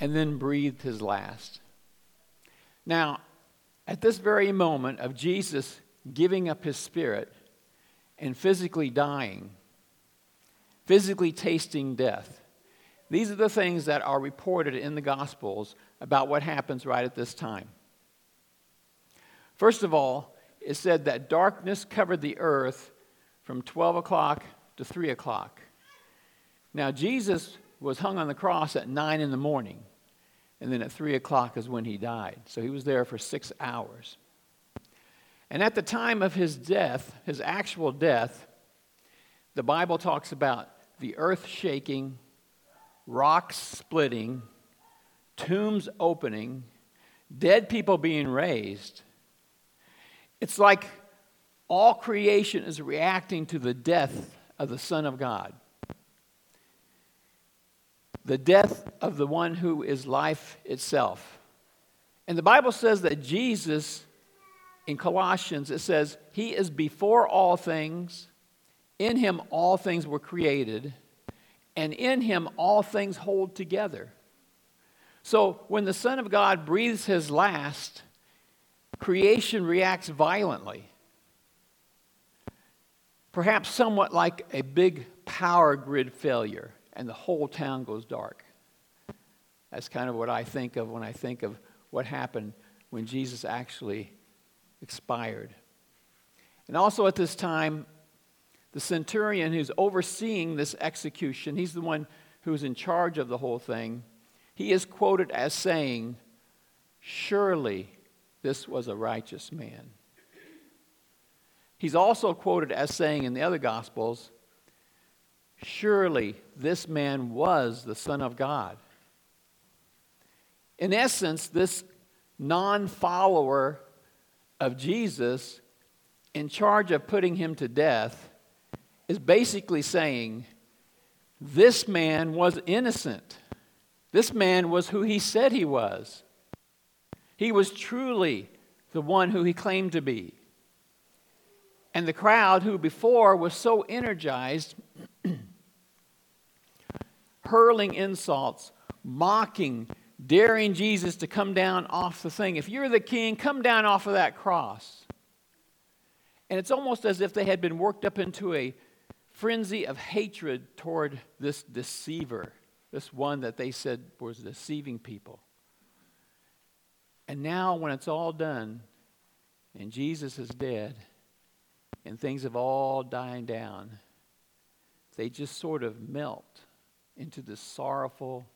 and then breathed his last. Now, at this very moment of Jesus giving up his spirit and physically dying, physically tasting death, these are the things that are reported in the Gospels about what happens right at this time. First of all, it said that darkness covered the earth from 12 o'clock to 3 o'clock. Now, Jesus was hung on the cross at 9 in the morning, and then at 3 o'clock is when he died. So he was there for six hours. And at the time of his death, his actual death, the Bible talks about the earth shaking, rocks splitting, tombs opening, dead people being raised. It's like all creation is reacting to the death of the Son of God. The death of the one who is life itself. And the Bible says that Jesus, in Colossians, it says, He is before all things, in Him all things were created, and in Him all things hold together. So when the Son of God breathes His last, creation reacts violently. Perhaps somewhat like a big power grid failure, and the whole town goes dark. That's kind of what I think of when I think of what happened when Jesus actually expired. And also at this time, the centurion who's overseeing this execution, he's the one who's in charge of the whole thing, he is quoted as saying, Surely this was a righteous man. He's also quoted as saying in the other Gospels, Surely this man was the Son of God. In essence, this non follower of Jesus, in charge of putting him to death, is basically saying, This man was innocent. This man was who he said he was. He was truly the one who he claimed to be. And the crowd, who before was so energized, hurling insults, mocking, daring Jesus to come down off the thing. If you're the king, come down off of that cross. And it's almost as if they had been worked up into a frenzy of hatred toward this deceiver, this one that they said was deceiving people. And now, when it's all done, and Jesus is dead, and things have all died down, they just sort of melt into this sorrowful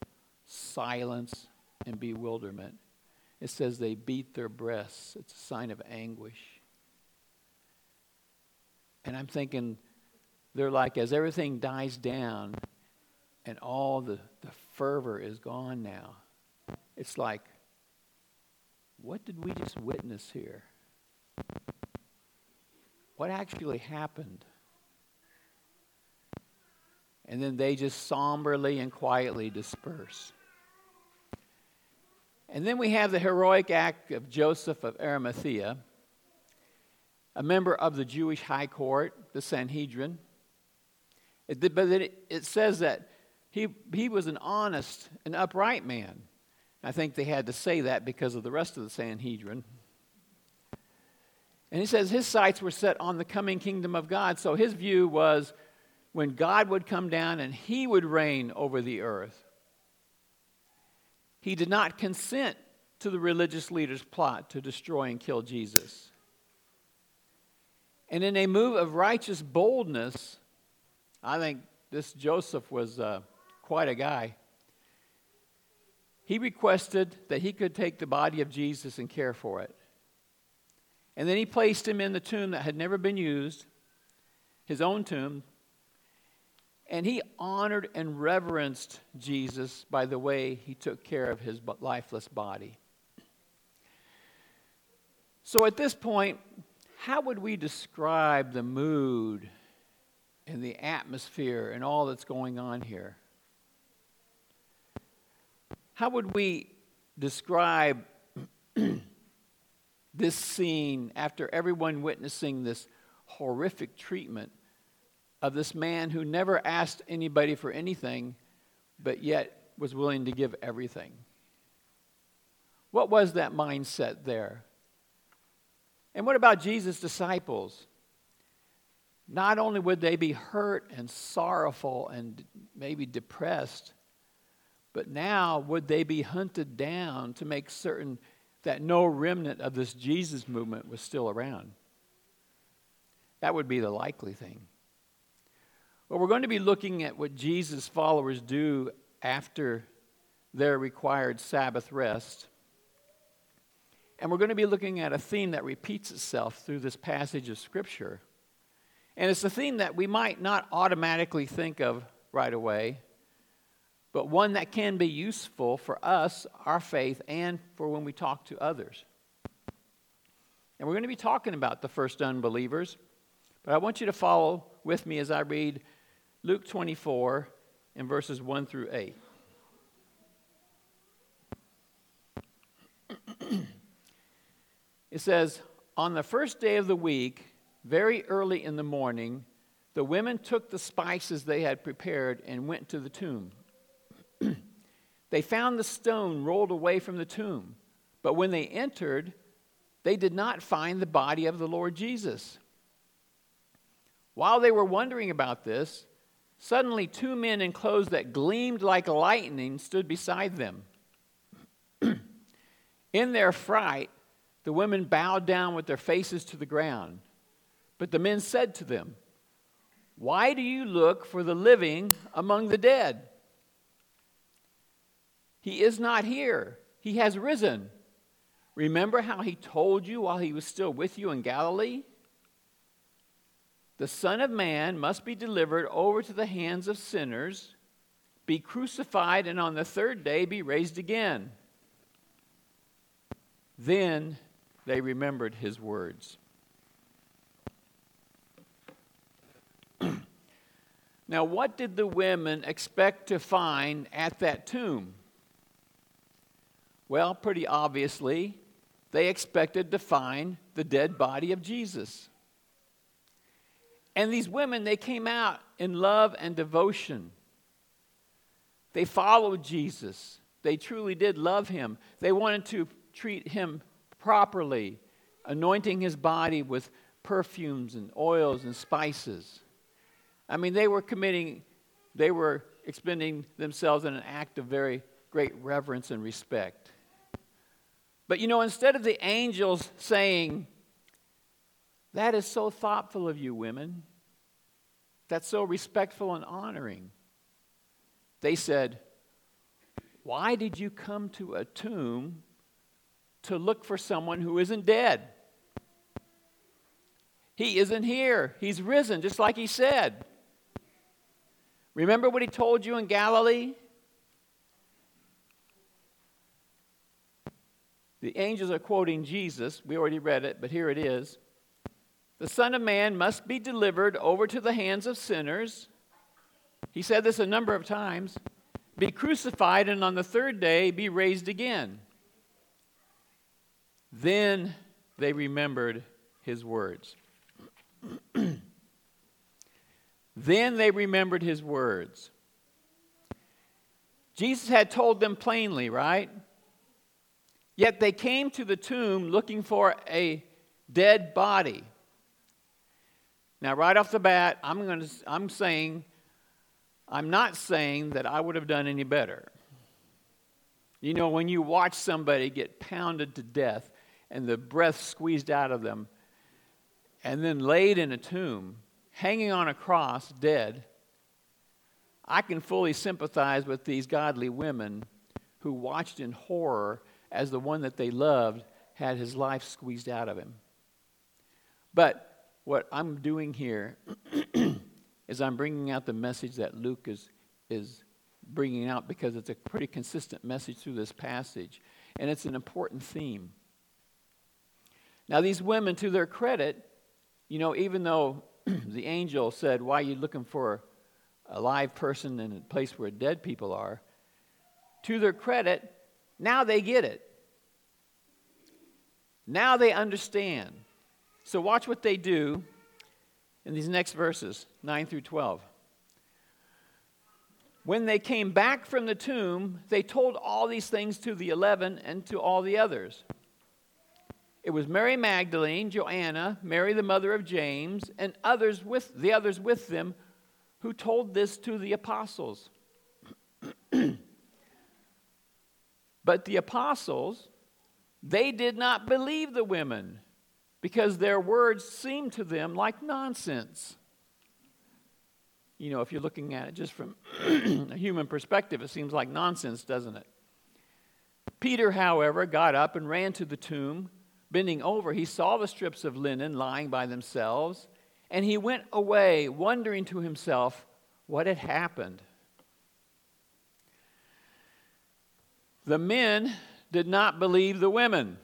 silence and bewilderment. It says they beat their breasts, it's a sign of anguish. And I'm thinking, they're like, as everything dies down and all the, the fervor is gone now, it's like, what did we just witness here? What actually happened? And then they just somberly and quietly disperse. And then we have the heroic act of Joseph of Arimathea, a member of the Jewish high court, the Sanhedrin. It, but it, it says that he, he was an honest and upright man. I think they had to say that because of the rest of the Sanhedrin. And he says his sights were set on the coming kingdom of God. So his view was when God would come down and he would reign over the earth. He did not consent to the religious leaders' plot to destroy and kill Jesus. And in a move of righteous boldness, I think this Joseph was uh, quite a guy he requested that he could take the body of Jesus and care for it. And then he placed him in the tomb that had never been used, his own tomb. And he honored and reverenced Jesus by the way he took care of his lifeless body. So at this point, how would we describe the mood and the atmosphere and all that's going on here? How would we describe this scene after everyone witnessing this horrific treatment of this man who never asked anybody for anything, but yet was willing to give everything? What was that mindset there? And what about Jesus' disciples? Not only would they be hurt and sorrowful and maybe depressed, but now would they be hunted down to make certain that no remnant of this Jesus movement was still around? That would be the likely thing. Well, we're going to be looking at what Jesus' followers do after their required Sabbath rest. And we're going to be looking at a theme that repeats itself through this passage of Scripture. And it's a theme that we might not automatically think of right away, but one that can be useful for us, our faith, and for when we talk to others. And we're going to be talking about the first unbelievers, but I want you to follow with me as I read Luke 24 in verses 1 through 8. It says, On the first day of the week, very early in the morning, the women took the spices they had prepared and went to the tomb. they found the stone rolled away from the tomb, but when they entered, they did not find the body of the Lord Jesus. While they were wondering about this, suddenly two men in clothes that gleamed like lightning stood beside them. in their fright, the women bowed down with their faces to the ground. But the men said to them, Why do you look for the living among the dead? He is not here, he has risen. Remember how he told you while he was still with you in Galilee? The Son of Man must be delivered over to the hands of sinners, be crucified, and on the third day be raised again. Then they remembered his words. now, what did the women expect to find at that tomb? Well, pretty obviously, they expected to find the dead body of Jesus. And these women, they came out in love and devotion. They followed Jesus. They truly did love him. They wanted to treat him properly, anointing his body with perfumes and oils and spices. I mean, they were committing, they were expending themselves in an act of very great reverence and respect. But you know, instead of the angels saying, That is so thoughtful of you, women, that's so respectful and honoring, they said, Why did you come to a tomb to look for someone who isn't dead. He isn't here. He's risen, just like he said. Remember what he told you in Galilee? The angels are quoting Jesus. We already read it, but here it is. The Son of Man must be delivered over to the hands of sinners. He said this a number of times. Be crucified, and on the third day be raised again. Then they remembered his words. then they remembered his words. Jesus had told them plainly, right? Yet they came to the tomb looking for a dead body. Now, right off the bat, I'm, going to, I'm saying, I'm not saying that I would have done any better. You know, when you watch somebody get pounded to death, and the breath squeezed out of them, and then laid in a tomb, hanging on a cross, dead, I can fully sympathize with these godly women who watched in horror as the one that they loved had his life squeezed out of him. But what I'm doing here is I'm bringing out the message that Luke is, is bringing out because it's a pretty consistent message through this passage, and it's an important theme. Now, these women, to their credit, you know, even though the angel said, Why are you looking for a live person in a place where dead people are? To their credit, now they get it. Now they understand. So, watch what they do in these next verses 9 through 12. When they came back from the tomb, they told all these things to the eleven and to all the others. It was Mary Magdalene, Joanna, Mary the mother of James, and others with the others with them who told this to the apostles. but the apostles they did not believe the women because their words seemed to them like nonsense. You know, if you're looking at it just from a human perspective, it seems like nonsense, doesn't it? Peter, however, got up and ran to the tomb. Bending over, he saw the strips of linen lying by themselves, and he went away, wondering to himself what had happened. The men did not believe the women.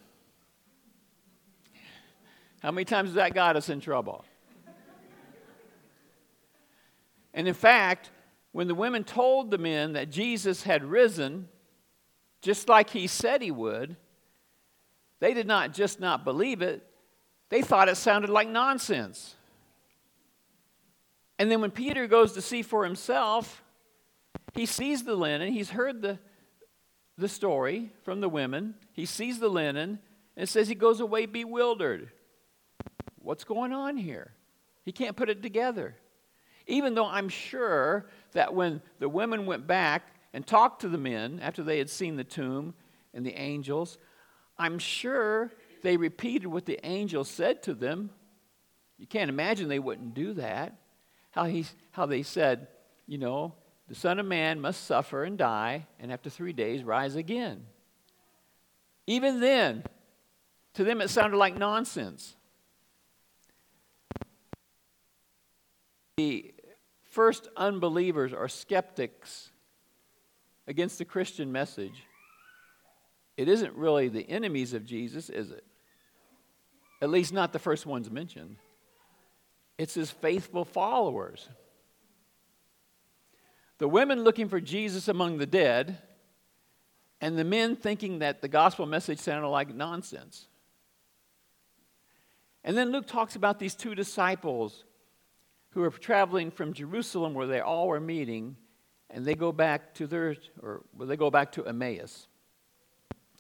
How many times has that got us in trouble? And in fact, when the women told the men that Jesus had risen, just like he said he would, they did not just not believe it, they thought it sounded like nonsense. And then when Peter goes to see for himself, he sees the linen, he's heard the, the story from the women, he sees the linen, and says he goes away bewildered. What's going on here? He can't put it together. Even though I'm sure that when the women went back and talked to the men after they had seen the tomb and the angels, I'm sure they repeated what the angel said to them. You can't imagine they wouldn't do that. How, he, how they said, you know, the Son of Man must suffer and die, and after three days rise again. Even then, to them it sounded like nonsense. The first unbelievers or skeptics against the Christian message it isn't really the enemies of Jesus, is it? At least not the first ones mentioned. It's his faithful followers. The women looking for Jesus among the dead, and the men thinking that the gospel message sounded like nonsense. And then Luke talks about these two disciples who are traveling from Jerusalem where they all were meeting, and they go back to their, or well, they go back to Emmaus.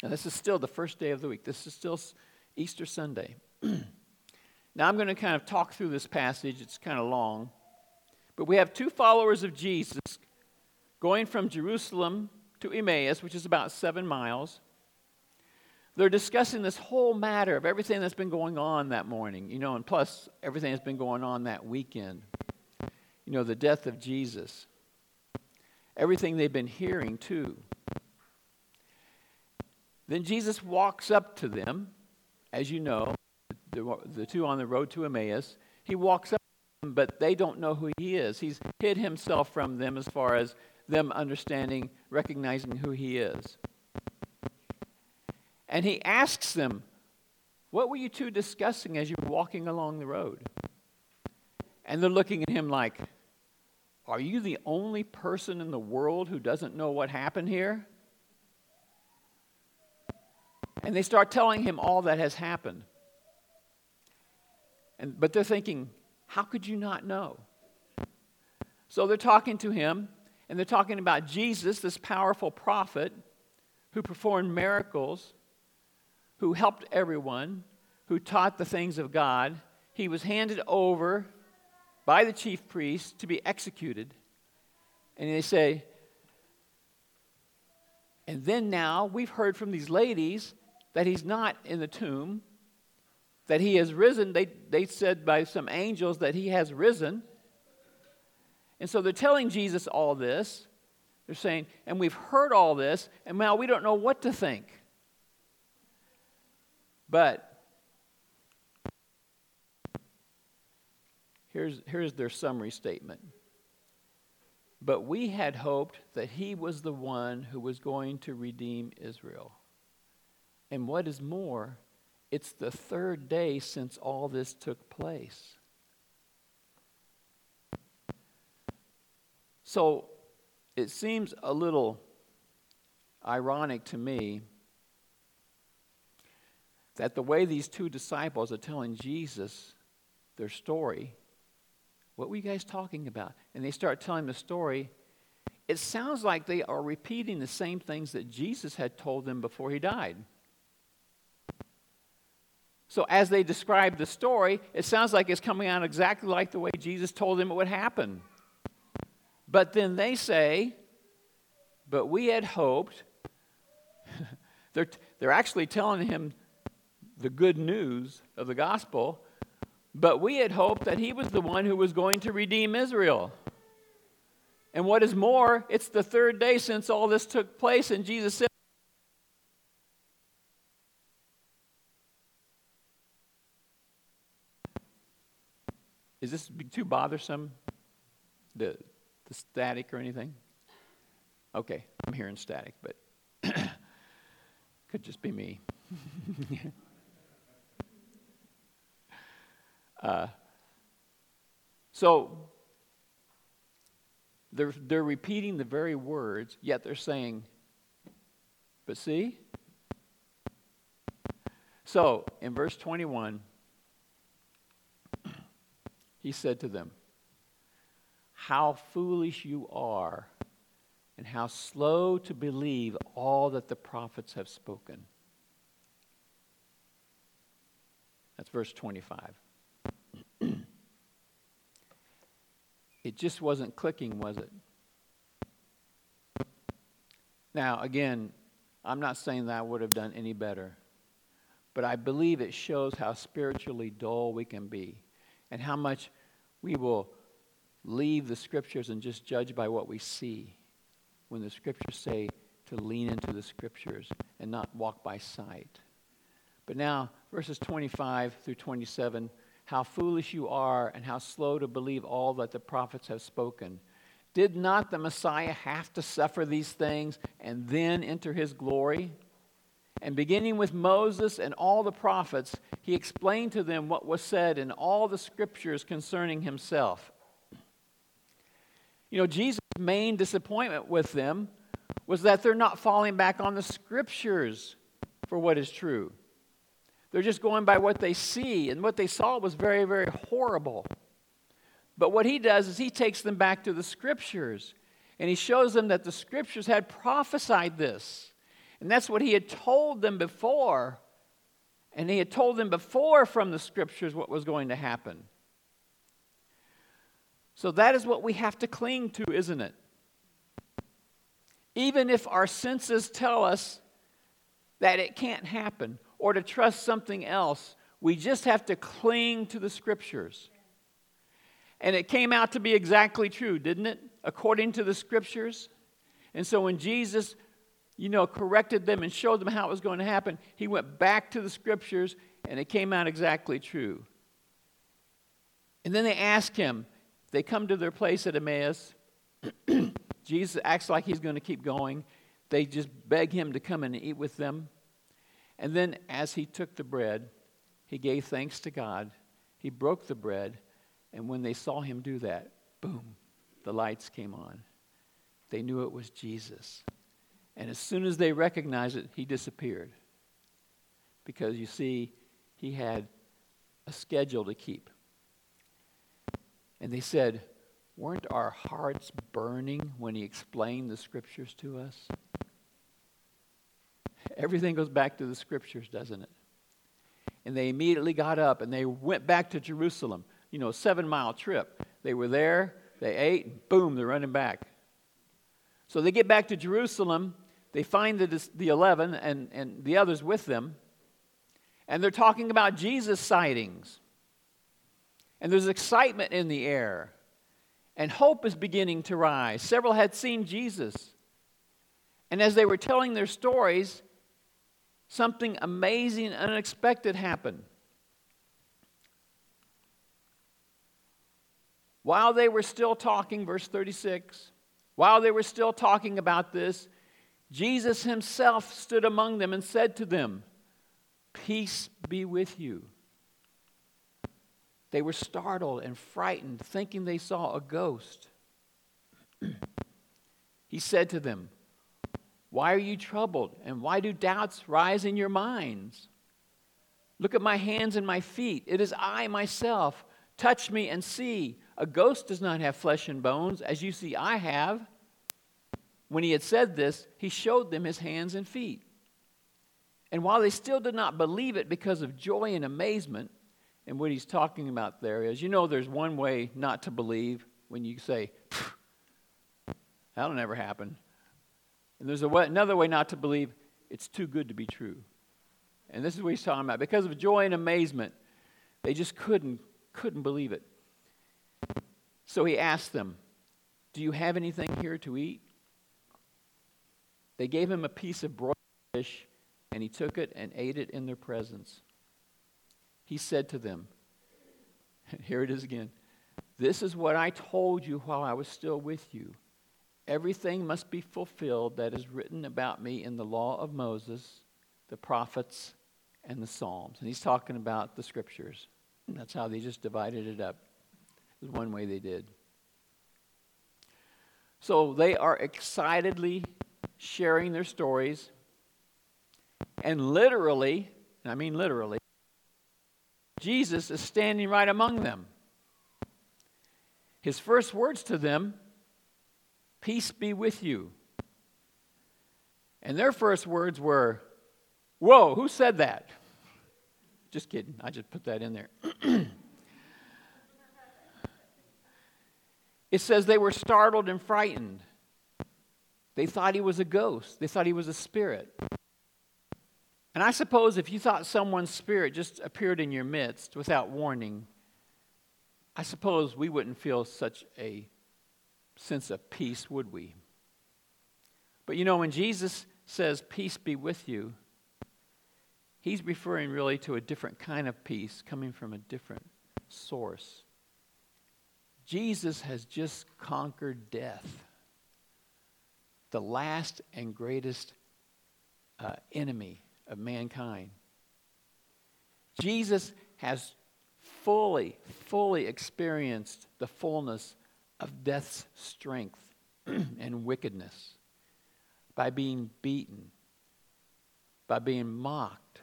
And this is still the first day of the week. This is still Easter Sunday. now I'm going to kind of talk through this passage. It's kind of long. But we have two followers of Jesus going from Jerusalem to Emmaus, which is about seven miles. They're discussing this whole matter of everything that's been going on that morning, you know, and plus everything that's been going on that weekend. You know, the death of Jesus. Everything they've been hearing, too. Then Jesus walks up to them, as you know, the, the two on the road to Emmaus. He walks up them, but they don't know who he is. He's hid himself from them as far as them understanding, recognizing who he is. And he asks them, What were you two discussing as you were walking along the road? And they're looking at him like, Are you the only person in the world who doesn't know what happened here? And they start telling him all that has happened. And, but they're thinking, how could you not know? So they're talking to him, and they're talking about Jesus, this powerful prophet who performed miracles, who helped everyone, who taught the things of God. He was handed over by the chief priests to be executed. And they say, and then now we've heard from these ladies that he's not in the tomb, that he has risen. They, they said by some angels that he has risen. And so they're telling Jesus all this. They're saying, and we've heard all this, and now we don't know what to think. But here's, here's their summary statement. But we had hoped that he was the one who was going to redeem Israel. And what is more, it's the third day since all this took place. So it seems a little ironic to me that the way these two disciples are telling Jesus their story, what were you guys talking about? And they start telling the story, it sounds like they are repeating the same things that Jesus had told them before he died. So, as they describe the story, it sounds like it's coming out exactly like the way Jesus told them it would happen. But then they say, But we had hoped. they're, they're actually telling him the good news of the gospel, but we had hoped that he was the one who was going to redeem Israel. And what is more, it's the third day since all this took place, and Jesus said, Is this too bothersome? The, the static or anything? Okay, I'm hearing static, but could just be me. uh, so they're, they're repeating the very words, yet they're saying, but see? So in verse 21, he said to them, How foolish you are, and how slow to believe all that the prophets have spoken. That's verse 25. It just wasn't clicking, was it? Now, again, I'm not saying that I would have done any better, but I believe it shows how spiritually dull we can be and how much we will leave the scriptures and just judge by what we see when the scriptures say to lean into the scriptures and not walk by sight. But now, verses 25 through 27 how foolish you are and how slow to believe all that the prophets have spoken. Did not the Messiah have to suffer these things and then enter his glory? And beginning with Moses and all the prophets, he explained to them what was said in all the scriptures concerning himself. You know, Jesus' main disappointment with them was that they're not falling back on the scriptures for what is true. They're just going by what they see, and what they saw was very, very horrible. But what he does is he takes them back to the scriptures, and he shows them that the scriptures had prophesied this. And that's what he had told them before. And he had told them before from the scriptures what was going to happen. So that is what we have to cling to, isn't it? Even if our senses tell us that it can't happen or to trust something else, we just have to cling to the scriptures. And it came out to be exactly true, didn't it? According to the scriptures. And so when Jesus you know, corrected them and showed them how it was going to happen, he went back to the scriptures and it came out exactly true. And then they ask him, they come to their place at Emmaus. Jesus acts like he's going to keep going. They just beg him to come and eat with them. And then, as he took the bread, he gave thanks to God. He broke the bread. And when they saw him do that, boom, the lights came on. They knew it was Jesus. And as soon as they recognized it, he disappeared. Because you see, he had a schedule to keep. And they said, Weren't our hearts burning when he explained the scriptures to us? Everything goes back to the scriptures, doesn't it? And they immediately got up and they went back to Jerusalem. You know, seven mile trip. They were there, they ate, and boom, they're running back. So they get back to Jerusalem they find the, the 11 and, and the others with them, and they're talking about Jesus sightings. And there's excitement in the air, and hope is beginning to rise. Several had seen Jesus. And as they were telling their stories, something amazing and unexpected happened. While they were still talking, verse 36, while they were still talking about this, Jesus himself stood among them and said to them, Peace be with you. They were startled and frightened, thinking they saw a ghost. he said to them, Why are you troubled, and why do doubts rise in your minds? Look at my hands and my feet. It is I myself. Touch me and see. A ghost does not have flesh and bones, as you see I have. When he had said this, he showed them his hands and feet. And while they still did not believe it because of joy and amazement, and what he's talking about there is, you know, there's one way not to believe when you say, that'll never happen. And there's way, another way not to believe, it's too good to be true. And this is what he's talking about. Because of joy and amazement, they just couldn't, couldn't believe it. So he asked them, Do you have anything here to eat? They gave him a piece of broiled fish, and he took it and ate it in their presence. He said to them, and Here it is again. This is what I told you while I was still with you. Everything must be fulfilled that is written about me in the law of Moses, the prophets, and the Psalms. And he's talking about the scriptures. That's how they just divided it up. Is one way they did. So they are excitedly sharing their stories. And literally, and I mean literally, Jesus is standing right among them. His first words to them, Peace be with you. And their first words were, Whoa, who said that? Just kidding. I just put that in there. it says they were startled and frightened. They thought he was a ghost, they thought he was a spirit. And I suppose if you thought someone's spirit just appeared in your midst without warning, I suppose we wouldn't feel such a sense of peace, would we? But you know, when Jesus says, Peace be with you, he's referring really to a different kind of peace coming from a different source. Jesus has just conquered death, the last and greatest uh, enemy of mankind. Jesus has fully, fully experienced the fullness of death's strength and wickedness by being beaten, by being mocked,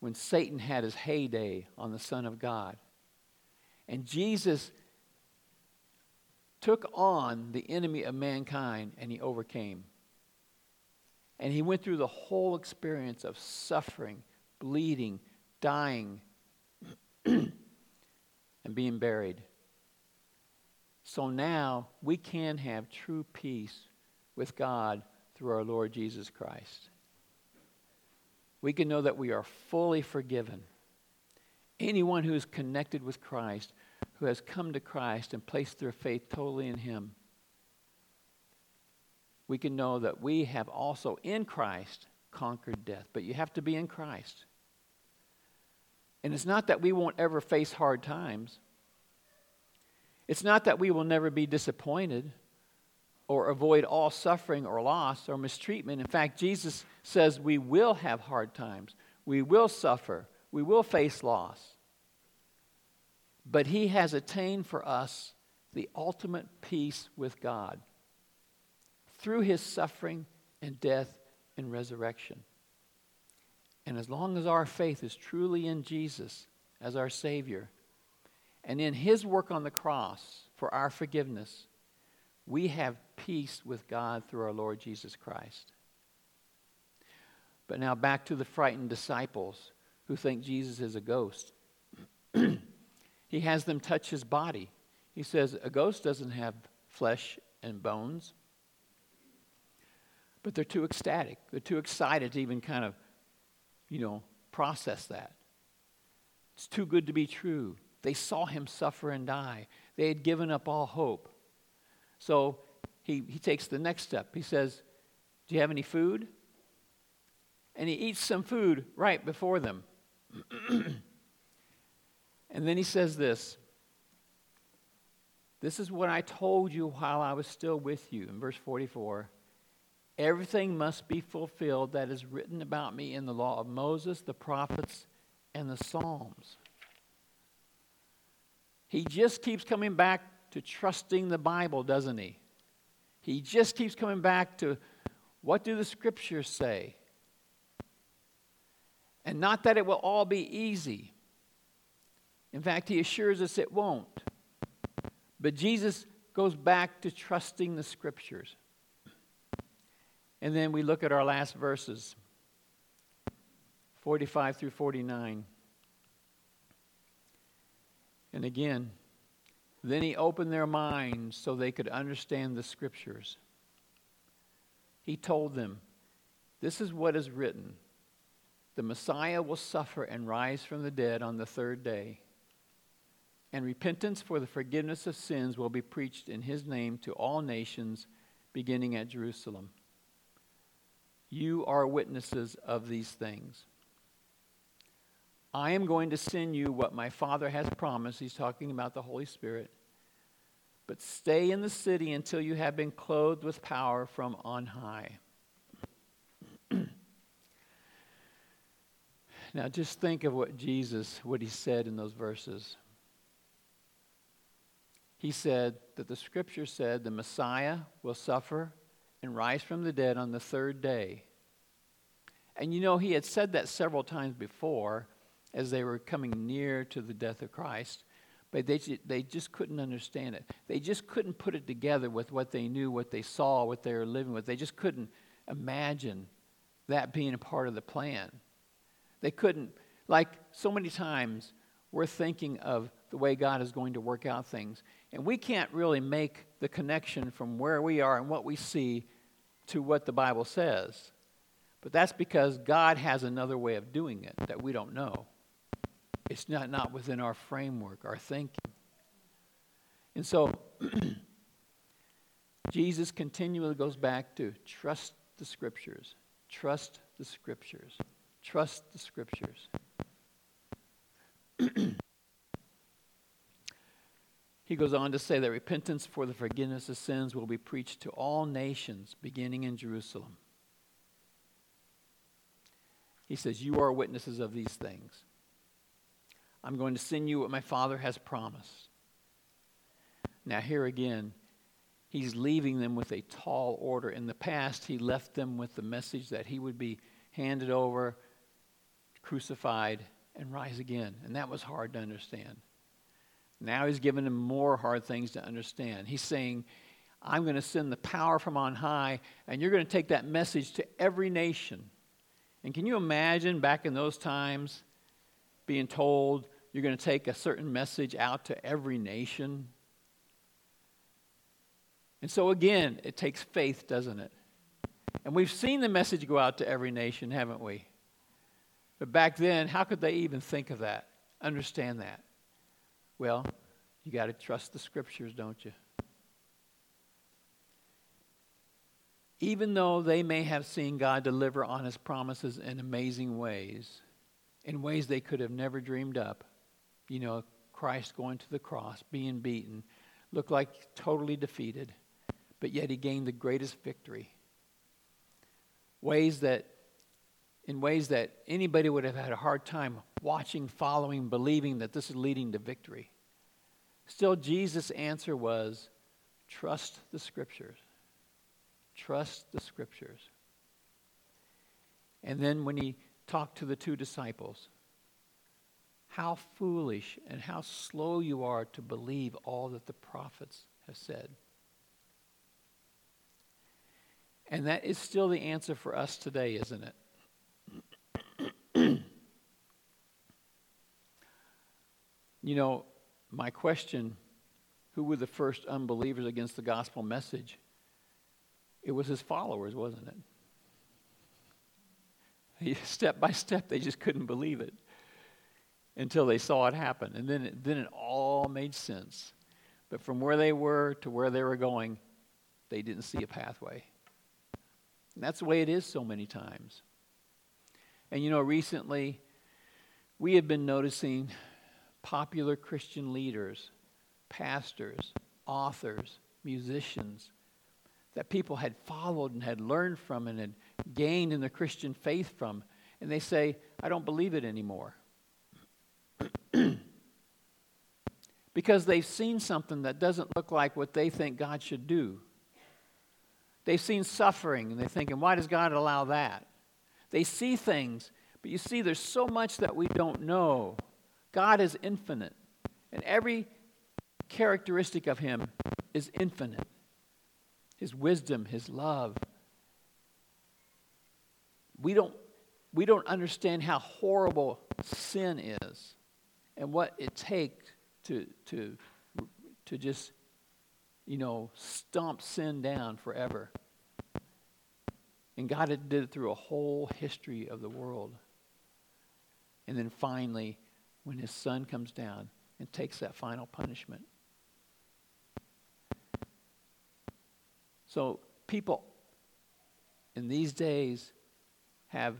when Satan had his heyday on the Son of God. And Jesus took on the enemy of mankind and he overcame. And he went through the whole experience of suffering, bleeding, dying, and being buried. So now we can have true peace with God through our Lord Jesus Christ. We can know that we are fully forgiven. Anyone who is connected with Christ, who has come to Christ and placed their faith totally in Him, we can know that we have also in Christ conquered death. But you have to be in Christ. And it's not that we won't ever face hard times. It's not that we will never be disappointed or avoid all suffering or loss or mistreatment. In fact, Jesus says we will have hard times, we will suffer, we will face loss. But He has attained for us the ultimate peace with God through His suffering and death and resurrection. And as long as our faith is truly in Jesus as our Savior and in His work on the cross for our forgiveness, we have peace with God through our Lord Jesus Christ. But now back to the frightened disciples who think Jesus is a ghost. he has them touch his body. He says, A ghost doesn't have flesh and bones. But they're too ecstatic. They're too excited to even kind of you know, process that. It's too good to be true. They saw him suffer and die. They had given up all hope. So he, he takes the next step. He says, Do you have any food? And he eats some food right before them. and then he says this This is what I told you while I was still with you, in verse 44. Everything must be fulfilled that is written about me in the law of Moses, the prophets, and the Psalms. He just keeps coming back to trusting the Bible, doesn't he? He just keeps coming back to what do the scriptures say? And not that it will all be easy. In fact, he assures us it won't. But Jesus goes back to trusting the scriptures. And then we look at our last verses 45 through 49. And again, then he opened their minds so they could understand the scriptures. He told them, This is what is written the Messiah will suffer and rise from the dead on the third day. And repentance for the forgiveness of sins will be preached in his name to all nations, beginning at Jerusalem. You are witnesses of these things. I am going to send you what my Father has promised. He's talking about the Holy Spirit. But stay in the city until you have been clothed with power from on high. now, just think of what Jesus, what he said in those verses. He said that the scripture said the Messiah will suffer and rise from the dead on the third day. And you know, he had said that several times before as they were coming near to the death of Christ, but they, they just couldn't understand it. They just couldn't put it together with what they knew, what they saw, what they were living with. They just couldn't imagine that being a part of the plan. They couldn't, like so many times, we're thinking of the way God is going to work out things. And we can't really make the connection from where we are and what we see to what the Bible says. But that's because God has another way of doing it that we don't know. It's not, not within our framework, our thinking. And so, Jesus continually goes back to trust the scriptures, trust the scriptures, trust the scriptures. he goes on to say that repentance for the forgiveness of sins will be preached to all nations, beginning in Jerusalem. He says, You are witnesses of these things. I'm going to send you what my Father has promised. Now, here again, he's leaving them with a tall order. In the past, he left them with the message that he would be handed over, crucified, and rise again. And that was hard to understand. Now he's giving them more hard things to understand. He's saying, I'm going to send the power from on high, and you're going to take that message to every nation. And can you imagine back in those times being told you're going to take a certain message out to every nation? And so, again, it takes faith, doesn't it? And we've seen the message go out to every nation, haven't we? But back then, how could they even think of that, understand that? Well, you got to trust the scriptures, don't you? even though they may have seen God deliver on his promises in amazing ways, in ways they could have never dreamed up, you know, Christ going to the cross, being beaten, looked like totally defeated, but yet he gained the greatest victory. Ways that, in ways that anybody would have had a hard time watching, following, believing that this is leading to victory. Still, Jesus' answer was trust the scriptures. Trust the scriptures. And then when he talked to the two disciples, how foolish and how slow you are to believe all that the prophets have said. And that is still the answer for us today, isn't it? you know, my question who were the first unbelievers against the gospel message? It was his followers, wasn't it? step by step, they just couldn't believe it until they saw it happen. And then it, then it all made sense. But from where they were to where they were going, they didn't see a pathway. And that's the way it is so many times. And you know, recently, we have been noticing popular Christian leaders, pastors, authors, musicians, that people had followed and had learned from and had gained in the Christian faith from. And they say, I don't believe it anymore. Because they've seen something that doesn't look like what they think God should do. They've seen suffering and they're thinking, why does God allow that? They see things, but you see, there's so much that we don't know. God is infinite, and every characteristic of Him is infinite his wisdom, his love. we don't, we don't understand how horrible sin is and what it takes to, to, to just, you know, stomp sin down forever. And God did it through a whole history of the world. And then finally, when his son comes down and takes that final punishment. So people in these days have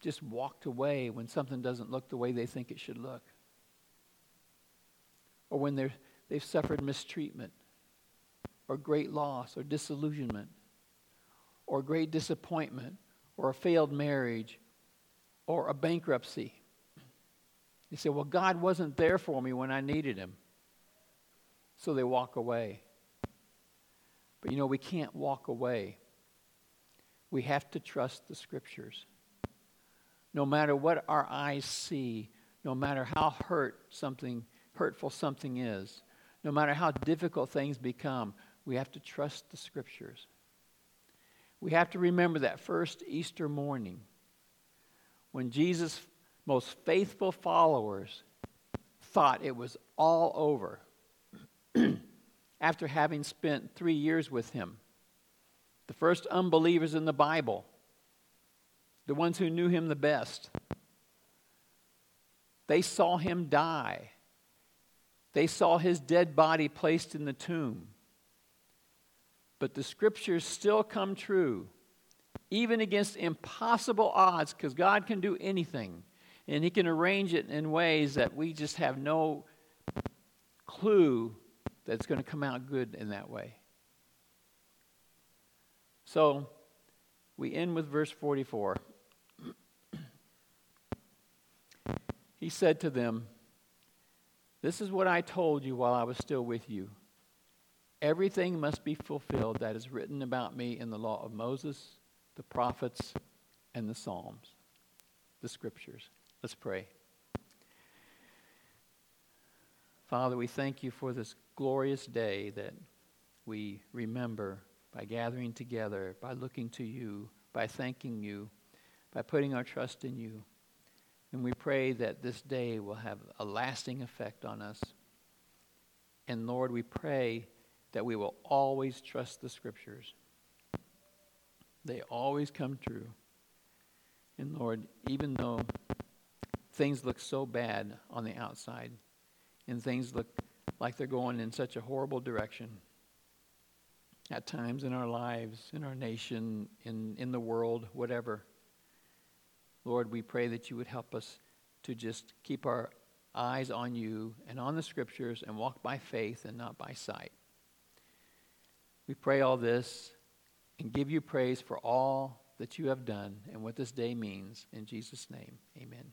just walked away when something doesn't look the way they think it should look. Or when they're, they've suffered mistreatment, or great loss, or disillusionment, or great disappointment, or a failed marriage, or a bankruptcy. You say, Well, God wasn't there for me when I needed Him. So they walk away. But you know, we can't walk away. We have to trust the Scriptures. No matter what our eyes see, no matter how hurt something, hurtful something is, no matter how difficult things become, we have to trust the Scriptures. We have to remember that first Easter morning when Jesus' most faithful followers thought it was all over after having spent three years with him. The first unbelievers in the Bible, the ones who knew him the best, they saw him die. They saw his dead body placed in the tomb. But the scriptures still come true, even against impossible odds, because God can do anything. And he can arrange it in ways that we just have no clue that's going to come out good in that way. So we end with verse 44. he said to them, This is what I told you while I was still with you. Everything must be fulfilled that is written about me in the law of Moses, the prophets, and the Psalms, the scriptures. Let's pray. Father, we thank you for this glorious day that we remember by gathering together, by looking to you, by thanking you, by putting our trust in you. And we pray that this day will have a lasting effect on us. And Lord, we pray that we will always trust the scriptures. They always come true. And Lord, even though things look so bad on the outside and things look like they're going in such a horrible direction, at times in our lives, in our nation, in, in the world, whatever. Lord, we pray that you would help us to just keep our eyes on you and on the scriptures and walk by faith and not by sight. We pray all this and give you praise for all that you have done and what this day means. In Jesus' name, amen.